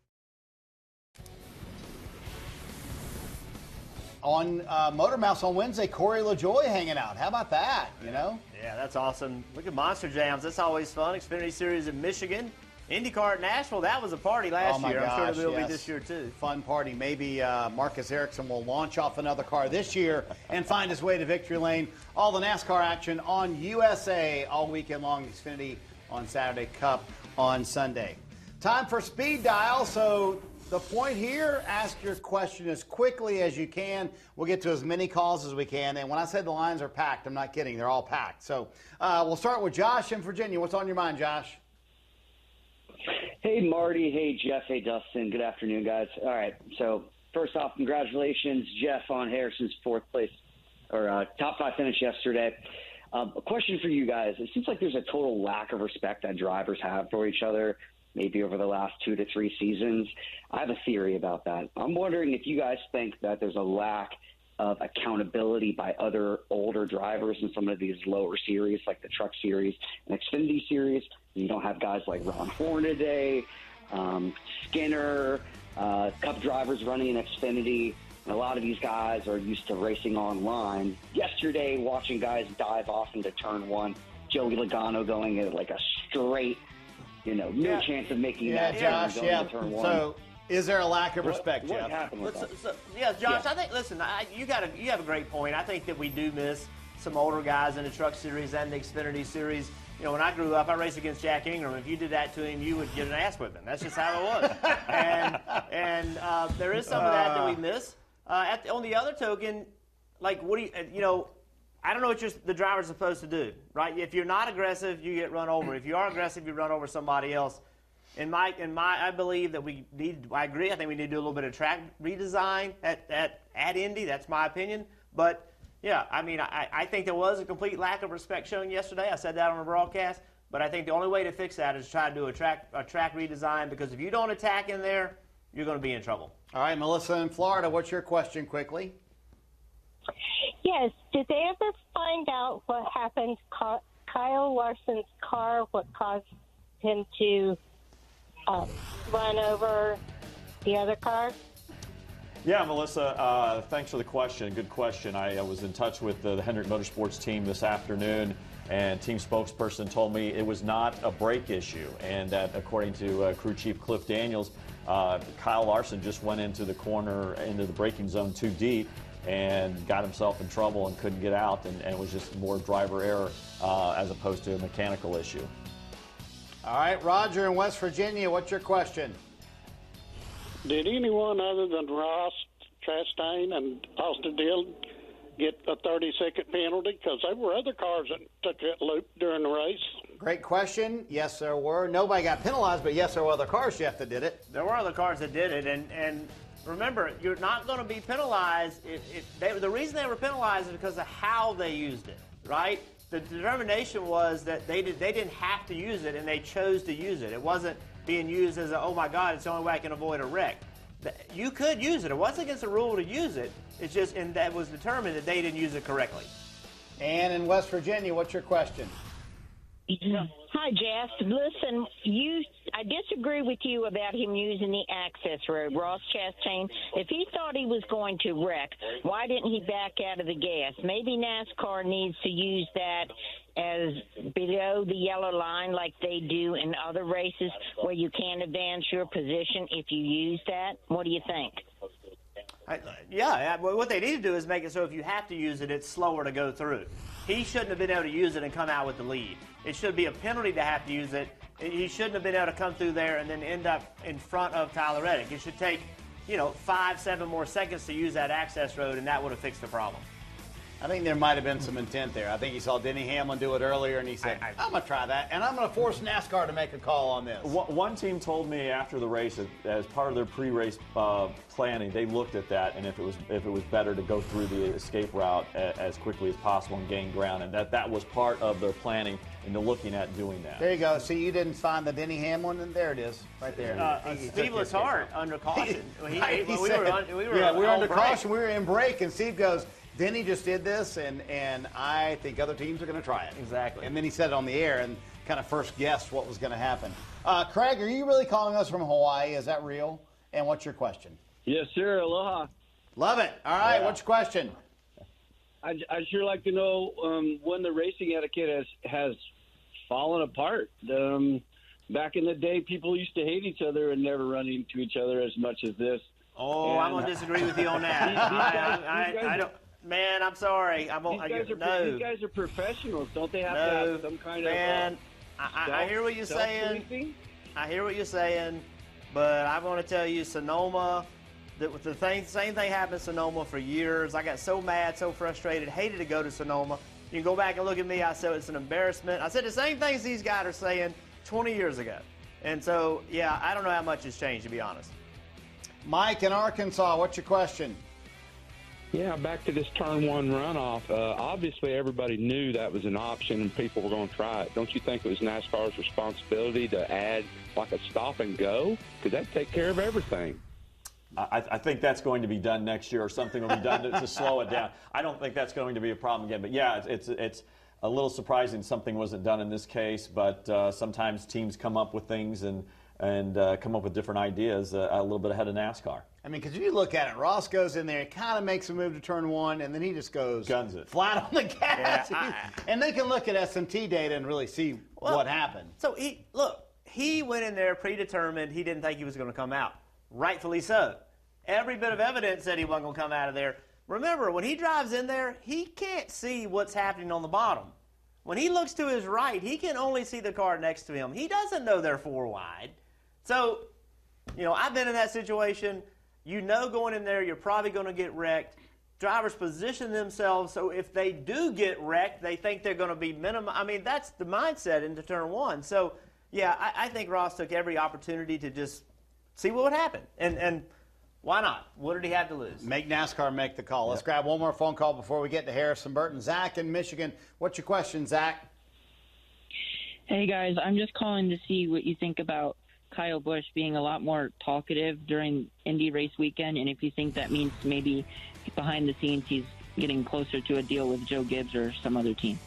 On uh, MotorMouths on Wednesday, Corey LaJoie hanging out. How about that? You know? Yeah, that's awesome. Look at Monster Jams. That's always fun. Xfinity Series in Michigan. IndyCar at Nashville. That was a party last oh year. Gosh, I'm sure it will yes. be this year too. Fun party. Maybe uh, Marcus Ericsson will launch off another car this year and find his way to victory lane. All the NASCAR action on USA all weekend long. Xfinity on Saturday, Cup on Sunday. Time for speed dial. So the point here: ask your question as quickly as you can. We'll get to as many calls as we can. And when I said the lines are packed, I'm not kidding. They're all packed. So uh, we'll start with Josh in Virginia. What's on your mind, Josh? Hey, Marty. Hey, Jeff. Hey, Dustin. Good afternoon, guys. All right. So, first off, congratulations, Jeff, on Harrison's fourth place or uh, top five finish yesterday. Um, a question for you guys. It seems like there's a total lack of respect that drivers have for each other, maybe over the last two to three seasons. I have a theory about that. I'm wondering if you guys think that there's a lack of accountability by other older drivers in some of these lower series, like the Truck Series and Xfinity Series. You don't have guys like Ron Hornaday, um, Skinner, uh, Cup drivers running in Xfinity. And a lot of these guys are used to racing online. Yesterday, watching guys dive off into turn one, Joey Logano going at like a straight, you know, no Yeah. chance of making Yeah, that Josh. turn Yeah. turn one. So, is there a lack of respect, what Jeff? happened with Let's- that? so- yeah, Josh. Yeah. I think. Listen, I, you got a, you have a great point. I think that we do miss some older guys in the Truck Series and the Xfinity Series. You know, when I grew up, I raced against Jack Ingram. If you did that to him, you would get an ass whipping. That's just how it was. and and uh, there is some of that that we miss. Uh, at the, on the other token, like what do you uh, you know? I don't know what the driver's supposed to do, right? If you're not aggressive, you get run over. If you are aggressive, you run over somebody else. In my, in my, I believe that we need. I agree. I think we need to do a little bit of track redesign at at, at Indy. That's my opinion. But yeah, I mean, I, I think there was a complete lack of respect shown yesterday. I said that on the broadcast. But I think the only way to fix that is try to do a track a track redesign because if you don't attack in there, you're going to be in trouble. All right, Melissa in Florida, what's your question quickly? Yes. Did they ever find out what happened to Kyle Larson's car? What caused him to uh, run over the other car? Yeah, Melissa, uh, thanks for the question. Good question. I, I was in touch with the, the Hendrick Motorsports team this afternoon, and team spokesperson told me it was not a brake issue, and that according to uh, crew chief Cliff Daniels, uh, Kyle Larson just went into the corner, into the braking zone too deep, and got himself in trouble and couldn't get out, and, and it was just more driver error uh, as opposed to a mechanical issue. All right, Roger in West Virginia, what's your question? Did anyone other than Ross Chastain and Austin Dillon get a 30 second penalty? Because there were other cars that took that loop during the race. Great question. Yes, there were. Nobody got penalized, but yes, there were other cars, Jeff, that did it. There were other cars that did it, and and remember, you're not going to be penalized if, if they, the reason they were penalized is because of how they used it, right? The determination was that they did they didn't have to use it, and they chose to use it. It wasn't being used as a oh my god, it's the only way I can avoid a wreck. You could use it. It wasn't against the rule to use it. It's just and that was determined that they didn't use it correctly. And in West Virginia, what's your question? Mm-hmm. Hi, Jeff. Listen, you. I disagree with you about him using the access road. Ross Chastain, if he thought he was going to wreck, why didn't he back out of the gas? Maybe NASCAR needs to use that as below the yellow line like they do in other races where you can advance your position if you use that. What do you think? Yeah, what they need to do is make it so if you have to use it, it's slower to go through. He shouldn't have been able to use it and come out with the lead. It should be a penalty to have to use it. He shouldn't have been able to come through there and then end up in front of Tyler Reddick. It should take, you know, five, seven more seconds to use that access road, and that would have fixed the problem. I think there might have been some intent there. I think he saw Denny Hamlin do it earlier, and he said, I, am going to try that, and I'm going to force NASCAR to make a call on this. One, team told me after the race, as part of their pre-race uh, planning, they looked at that, and if it was if it was better to go through the escape route as quickly as possible and gain ground, and that that was part of their planning into looking at doing that. There you go. See, you didn't find the Denny Hamlin, and there it is, right there. Uh, he, Steve Letarte under caution. He, he, we, said, were, we were, yeah, we were under break. caution. We were in break, and Steve goes – Denny just did this, and, and I think other teams are going to try it. Exactly. And then he said it on the air and kind of first guessed what was going to happen. Uh, Craig, are you really calling us from Hawaii? Is that real? And what's your question? Yes, sir. Aloha. Love it. All right. Yeah. What's your question? I'd, I'd, sure like to know um, when the racing etiquette has has fallen apart. Um, back in the day, people used to hate each other and never run into each other as much as this. Oh, and I'm gonna disagree with you on that. these, these I, I, I, don't. Man, I'm sorry. I'm these guys I, are no. these guys are professionals. Don't they have no, to have some kind man, of? Man, uh, I, I, hear what you're saying. I hear what you're saying, but I want to tell you, Sonoma. The, the thing, same thing happened in Sonoma for years. I got so mad, so frustrated, hated to go to Sonoma. You can go back and look at me. I said it's an embarrassment. I said the same things these guys are saying 20 years ago. And so, yeah, I don't know how much has changed, to be honest. Mike in Arkansas, what's your question? Yeah, back to this turn one runoff. Uh, obviously, everybody knew that was an option and people were going to try it. Don't you think it was NASCAR's responsibility to add like a stop and go? Because that'd take care of everything. I, I, think that's going to be done next year, or something will be done to, to, slow it down. I don't think that's going to be a problem again. But yeah, it's it's, it's a little surprising something wasn't done in this case. But uh, sometimes teams come up with things and and uh, come up with different ideas uh, a little bit ahead of NASCAR. I mean, because if you look at it, Ross goes in there, kind of makes a move to turn one, and then he just goes guns it flat on the gas. Yeah, I, and they can look at SMT data and really see well, what happened. So he look, he went in there predetermined. He didn't think he was going to come out. Rightfully so. Every bit of evidence said he wasn't going to come out of there. Remember, when he drives in there, he can't see what's happening on the bottom. When he looks to his right, he can only see the car next to him. He doesn't know they're four wide. So, you know, I've been in that situation. You know, going in there, you're probably going to get wrecked. Drivers position themselves so if they do get wrecked, they think they're going to be minimum. I mean, that's the mindset into turn one. So, yeah, I, I think Ross took every opportunity to just see what would happen. And, and why not? What did he have to lose? Make NASCAR make the call. Let's grab one more phone call before we get to Harrison Burton. Zach in Michigan. What's your question, Zach? Hey, guys. I'm just calling to see what you think about Kyle Busch being a lot more talkative during Indy race weekend, and if you think that means maybe behind the scenes he's getting closer to a deal with Joe Gibbs or some other team.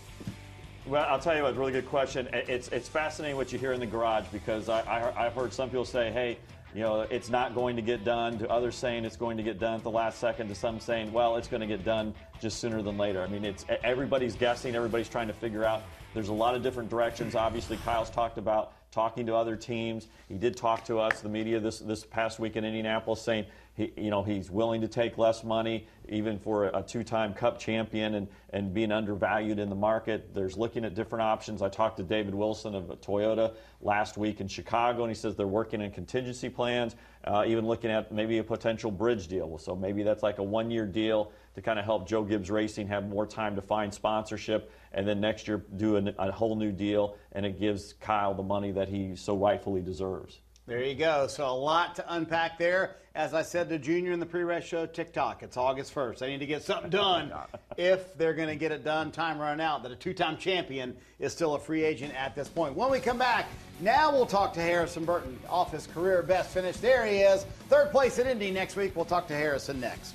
Well, I'll tell you what, really good question. It's it's fascinating what you hear in the garage because I, I I've heard some people say, hey, you know, it's not going to get done, to others saying it's going to get done at the last second, to some saying, well, it's going to get done just sooner than later. I mean, it's everybody's guessing, everybody's trying to figure out. There's a lot of different directions. Obviously, Kyle's talked about talking to other teams. He did talk to us, the media, this this past week in Indianapolis, saying he, you know, he's willing to take less money, even for a, two-time Cup champion, and and being undervalued in the market. There's looking at different options. I talked to David Wilson of Toyota last week in Chicago, and he says they're working in contingency plans, uh, even looking at maybe a potential bridge deal. So maybe that's like a one-year deal to kind of help Joe Gibbs Racing have more time to find sponsorship, and then next year do a, a whole new deal, and it gives Kyle the money that he so rightfully deserves. There you go. So a lot to unpack there. As I said to Junior in the pre-race show, TikTok. It's August 1st. They need to get something oh done if they're going to get it done. Time run out. That a two-time champion is still a free agent at this point. When we come back, now we'll talk to Harrison Burton off his career best finish. There he is, third place at Indy next week. We'll talk to Harrison next.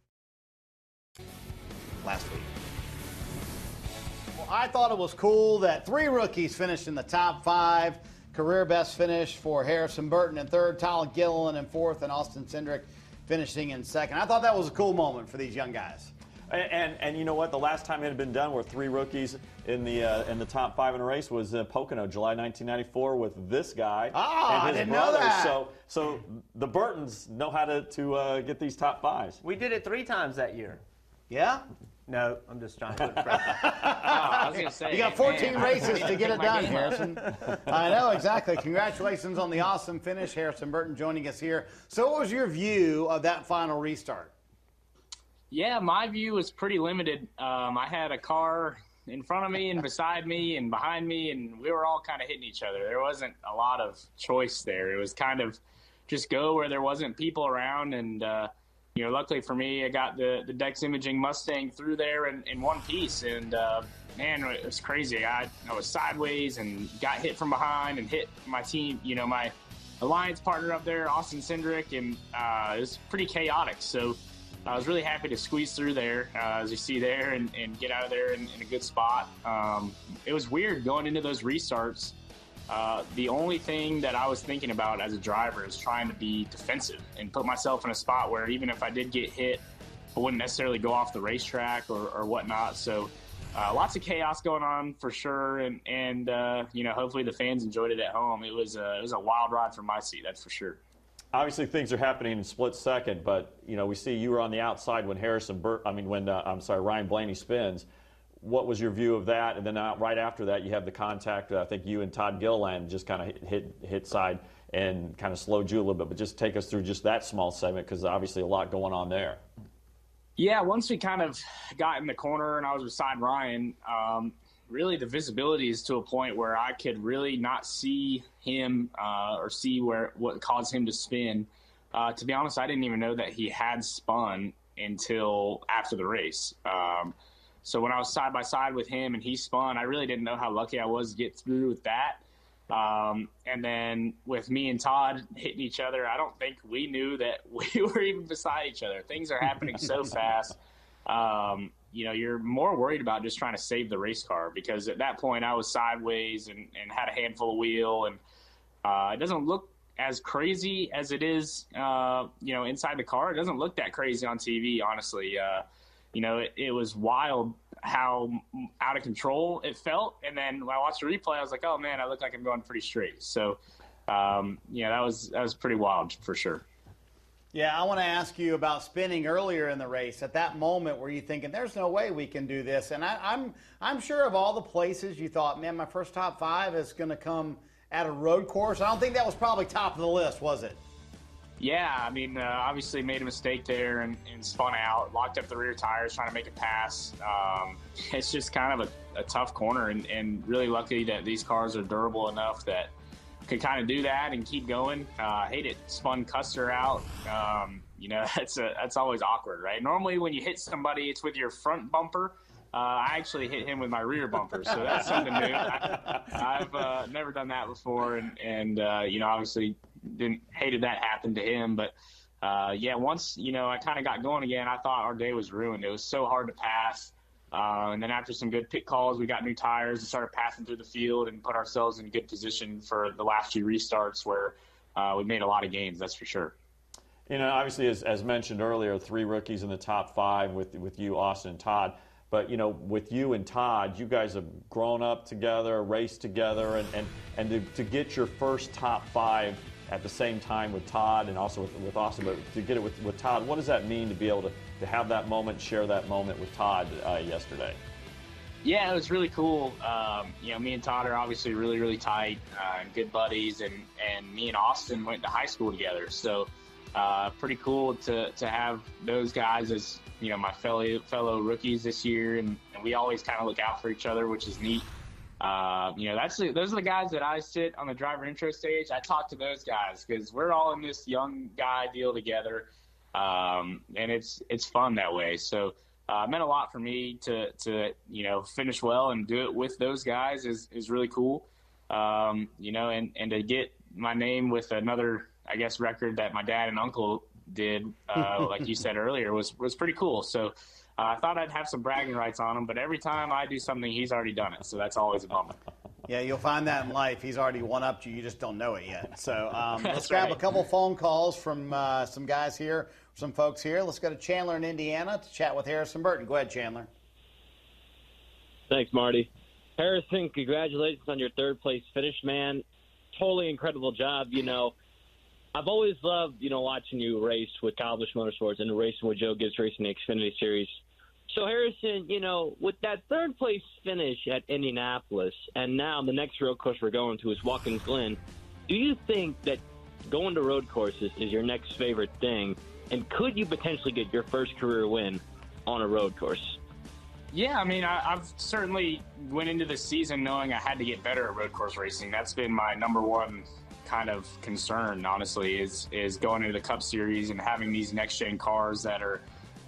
I thought it was cool that three rookies finished in the top five. Career best finish for Harrison Burton in third, Tyler Gilliland in fourth, and Austin Cindric finishing in second. I thought that was a cool moment for these young guys. And, and, and you know what? The last time it had been done where three rookies in the uh, in the top five in a race was uh, Pocono, July 1994, with this guy Ah, and I his didn't know that. So so the Burtons know how to to uh, get these top fives. We did it three times that year. Yeah? No, I'm just trying to put pressure. I was gonna say, You got 14 man, races to get pick it done, game. Harrison. I know, exactly. Congratulations on the awesome finish. Harrison Burton joining us here. So, what was your view of that final restart? Yeah, my view was pretty limited. Um, I had a car in front of me and beside me and behind me, and we were all kind of hitting each other. There wasn't a lot of choice there. It was kind of just go where there wasn't people around. And, uh, you know, luckily for me, I got the, the Dex Imaging Mustang through there in, in one piece. And, uh, man, it was crazy. I, I was sideways and got hit from behind and hit my team, you know, my alliance partner up there, Austin Cindric, and uh, it was pretty chaotic. So I was really happy to squeeze through there, uh, as you see there, and, and get out of there in, in a good spot. Um, it was weird going into those restarts. Uh, the only thing that I was thinking about as a driver is trying to be defensive and put myself in a spot where even if I did get hit, I wouldn't necessarily go off the racetrack or, or whatnot. So uh, lots of chaos going on for sure, and and uh, you know hopefully the fans enjoyed it at home. It was a, it was a wild ride from my seat, that's for sure. Obviously, things are happening in split second, but you know we see you were on the outside when Harrison Burt. I mean, when uh, I'm sorry, Ryan Blaney spins. What was your view of that? And then uh, right after that, you have the contact. Uh, I think you and Todd Gilliland just kind of hit, hit hit side and kind of slowed you a little bit. But just take us through just that small segment because obviously a lot going on there. Yeah, once we kind of got in the corner and I was beside Ryan, um, really the visibility is to a point where I could really not see him uh, or see where what caused him to spin. Uh, to be honest, I didn't even know that he had spun until after the race. Um, so when I was side by side with him and he spun, I really didn't know how lucky I was to get through with that. Um, and then with me and Todd hitting each other, I don't think we knew that we were even beside each other. Things are happening so fast. Um, you know, you're more worried about just trying to save the race car because at that point I was sideways and, and had a handful of wheel, and uh, it doesn't look as crazy as it is, uh, you know, inside the car. It doesn't look that crazy on TV, honestly. Uh, you know, it, it was wild how out of control it felt. And then when I watched the replay, I was like, oh man, I look like I'm going pretty straight. So, um, yeah, that was that was pretty wild for sure. Yeah, I want to ask you about spinning earlier in the race. At that moment, were you thinking, "There's no way we can do this"? And I, I'm I'm sure of all the places you thought, "Man, my first top five is going to come at a road course." I don't think that was probably top of the list, was it? Yeah, I mean, uh, obviously made a mistake there and, and spun out, locked up the rear tires, trying to make a pass. Um, it's just kind of a, a tough corner, and, and really lucky that these cars are durable enough that could kind of do that and keep going. Uh, hate it, spun Custer out. Um, you know, that's a, that's always awkward, right? Normally, when you hit somebody, it's with your front bumper. Uh, I actually hit him with my rear bumper, so that's something new. I, I've uh, never done that before, and and uh, you know, obviously didn't hated that happened to him, but uh, yeah, once you know I kind of got going again, I thought our day was ruined. It was so hard to pass, uh, and then after some good pit calls, we got new tires and started passing through the field and put ourselves in good position for the last few restarts where uh, we made a lot of gains. That's for sure. You know, obviously, as, as mentioned earlier, three rookies in the top five with with you, Austin and Todd. But you know, with you and Todd, you guys have grown up together, raced together, and and, and to, to get your first top five at the same time with Todd and also with, with Austin, but to get it with, with Todd, what does that mean to be able to, to have that moment, share that moment with Todd uh, yesterday? Yeah, it was really cool. Um, you know, me and Todd are obviously really, really tight uh, and good buddies, and, and me and Austin went to high school together. So uh, pretty cool to, to have those guys as you know my fellow fellow rookies this year, and, and we always kind of look out for each other, which is neat. Uh, you know, that's those are the guys that I sit on the driver intro stage. I talk to those guys because we're all in this young guy deal together, um, and it's it's fun that way. So uh, it meant a lot for me to to you know finish well and do it with those guys is is really cool. Um, you know, and and to get my name with another I guess record that my dad and uncle did, uh, like you said earlier, was was pretty cool. So. Uh, I thought I'd have some bragging rights on him, but every time I do something, he's already done it. So that's always a bummer. Yeah, you'll find that in life. He's already one up you. You just don't know it yet. So um, let's grab right. a couple phone calls from uh, some guys here, some folks here. Let's go to Chandler in Indiana to chat with Harrison Burton. Go ahead, Chandler. Thanks, Marty. Harrison, congratulations on your third place finish, man. Totally incredible job. You know, I've always loved, you know, watching you race with Kyle Busch Motorsports and racing with Joe Gibbs racing the Xfinity Series. So, Harrison, you know, with that third place finish at Indianapolis, and now the next road course we're going to is Watkins Glen, do you think that going to road courses is your next favorite thing? And could you potentially get your first career win on a road course? Yeah, I mean, I, I've certainly went into the season knowing I had to get better at road course racing. That's been my number one kind of concern, honestly, is is going into the Cup Series and having these next gen cars that are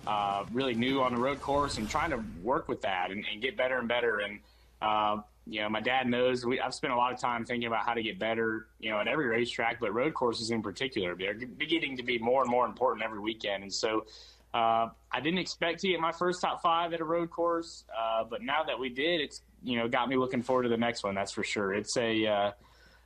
uh, really new on the road course and trying to work with that and, and get better and better. And uh, you know, my dad knows we, I've spent a lot of time thinking about how to get better, you know, at every racetrack, but road courses in particular, they're beginning to be more and more important every weekend. And so uh, I didn't expect to get my first top five at a road course, uh, but now that we did, it's you know got me looking forward to the next one. That's for sure. It's a uh,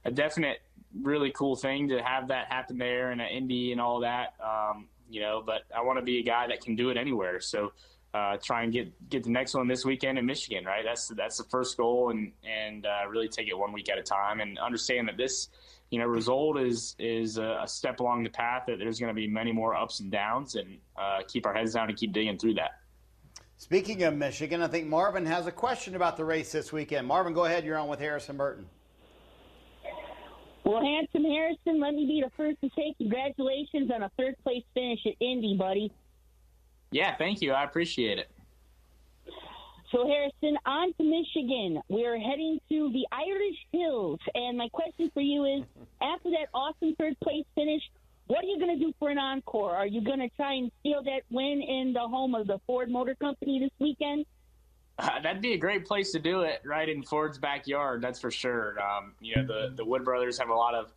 a definite, really cool thing to have that happen there and at Indy and all that. Um, you know, but I want to be a guy that can do it anywhere. So uh, try and get get the next one this weekend in Michigan. Right, that's that's the first goal, and and uh, really take it one week at a time, and understand that this you know, result is is a, step along the path that there's going to be many more ups and downs, and uh, keep our heads down and keep digging through that. Speaking of Michigan, I think Marvin has a question about the race this weekend. Marvin, go ahead. You're on with Harrison Burton. Well, handsome Harrison, let me be the first to say congratulations on a third place finish at Indy, buddy. Yeah, thank you. I appreciate it. So, Harrison, on to Michigan. We're heading to the Irish Hills. And my question for you is after that awesome third place finish, what are you going to do for an encore? Are you going to try and steal that win in the home of the Ford Motor Company this weekend? Uh, that'd be a great place to do it, right in Ford's backyard. That's for sure. Um, you know, the the Wood brothers have a lot of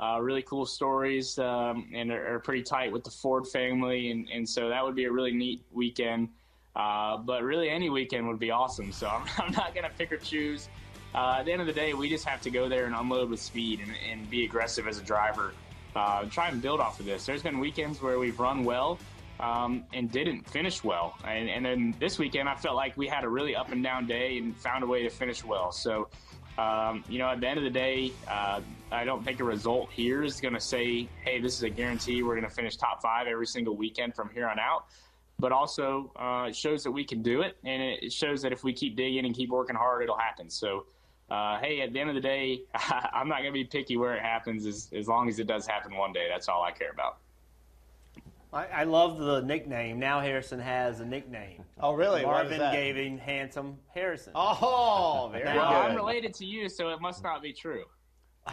uh, really cool stories um, and are, are pretty tight with the Ford family, and, and so that would be a really neat weekend. Uh, but really, any weekend would be awesome. So I'm, I'm not to pick or choose. Uh, at the end of the day, we just have to go there and unload with speed and, and be aggressive as a driver. Uh, try and build off of this. There's been weekends where we've run well um, and didn't finish well. And, and then this weekend, I felt like we had a really up and down day and found a way to finish well. So, um, you know, at the end of the day, uh, I don't think a result here is going to say, hey, this is a guarantee we're going to finish top five every single weekend from here on out. But also, uh, it shows that we can do it, and it shows that if we keep digging and keep working hard, it'll happen. So, uh, hey, at the end of the day, I'm not going to be picky where it happens as, as long as it does happen one day. That's all I care about. I, I love the nickname. Now Harrison has a nickname. Oh, really? Marvin that? gave him Handsome Harrison. Oh, very well, good. I'm related to you, so it must not be true.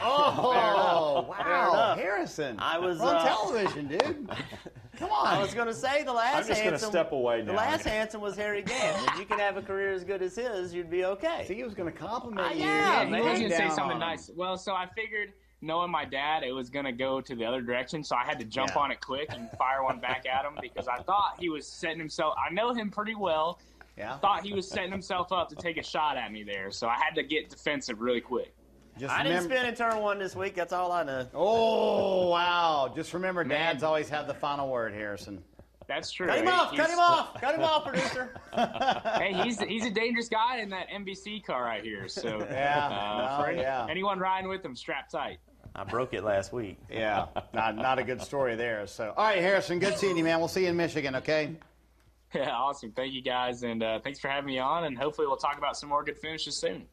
Oh, Fair wow. enough. Harrison. I was We're on uh, television, dude. Come on. I was going to say the last I'm just gonna step away now. The last handsome was Harry Gant. if you can have a career as good as his, you'd be okay. See, he was going to compliment Uh, you. yeah, he man. was going to say something nice. Well, so I figured, knowing my dad, it was going to go to the other direction, so I had to jump Yeah. on it quick and fire one back at him because I thought he was setting himself. I know him pretty well. Yeah. Thought he was setting himself up to take a shot at me there, so I had to get defensive really quick. Just I didn't spin in turn one this week. That's all I know. Oh, wow. Just remember, dads always have the final word, Harrison. That's true. Cut him He- off! Cut him off! Cut him off, producer. hey, he's he's a dangerous guy in that NBC car right here. So Yeah, uh, no, for any- yeah. anyone riding with him, strap tight. I broke it last week. Yeah, not, not a good story there. So, all right, Harrison, good seeing you, man. We'll see you in Michigan, okay? Yeah, awesome. Thank you guys, and uh, thanks for having me on. And hopefully, we'll talk about some more good finishes soon.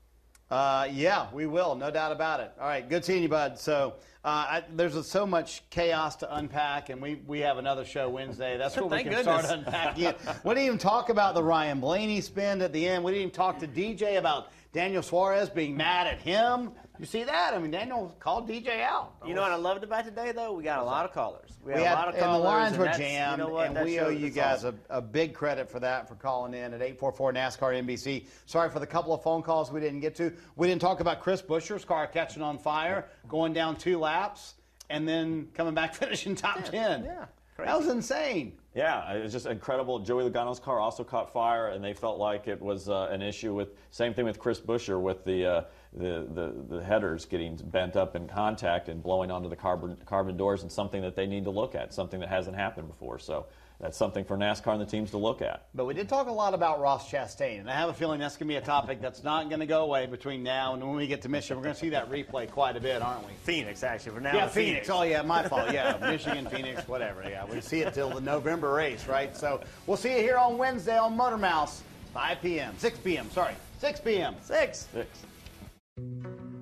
Uh, yeah, we will, no doubt about it. All right, good seeing you, bud. So uh, I, there's so much chaos to unpack, and we, we have another show Wednesday. That's where we Thank can goodness. start unpacking it. We didn't even talk about the Ryan Blaney spin at the end. We didn't even talk to DJ about Daniel Suarez being mad at him. You see that? I mean, Daniel called DJ out. You know what I loved about today, though? We got a lot of callers. We, We had, had, a lot of and callers. the lines and were jammed, You know and That we owe you guys awesome. a, a big credit for that, for calling in at 844 NASCAR NBC. Sorry for the couple of phone calls we didn't get to. We didn't talk about Chris Buescher's car catching on fire, going down two laps, and then coming back finishing top 10. yeah, That was insane. Yeah, it was just incredible. Joey Logano's car also caught fire, and they felt like it was uh, an issue with same thing with Chris Buescher with the, uh, the the the headers getting bent up in contact and blowing onto the carbon carbon doors, and something that they need to look at, something that hasn't happened before. So that's something for NASCAR and the teams to look at. But we did talk a lot about Ross Chastain, and I have a feeling that's going to be a topic that's not going to go away between now and when we get to Michigan. We're going to see that replay quite a bit, aren't we? Phoenix, actually, for now. yeah, to Phoenix. Oh, yeah, my fault. Yeah, Michigan, Phoenix, whatever. Yeah, we see it till the November race, right? So we'll see you here on Wednesday on MotorMouths, 5 p.m., 6 p.m. Sorry, 6 p.m. 6. 6.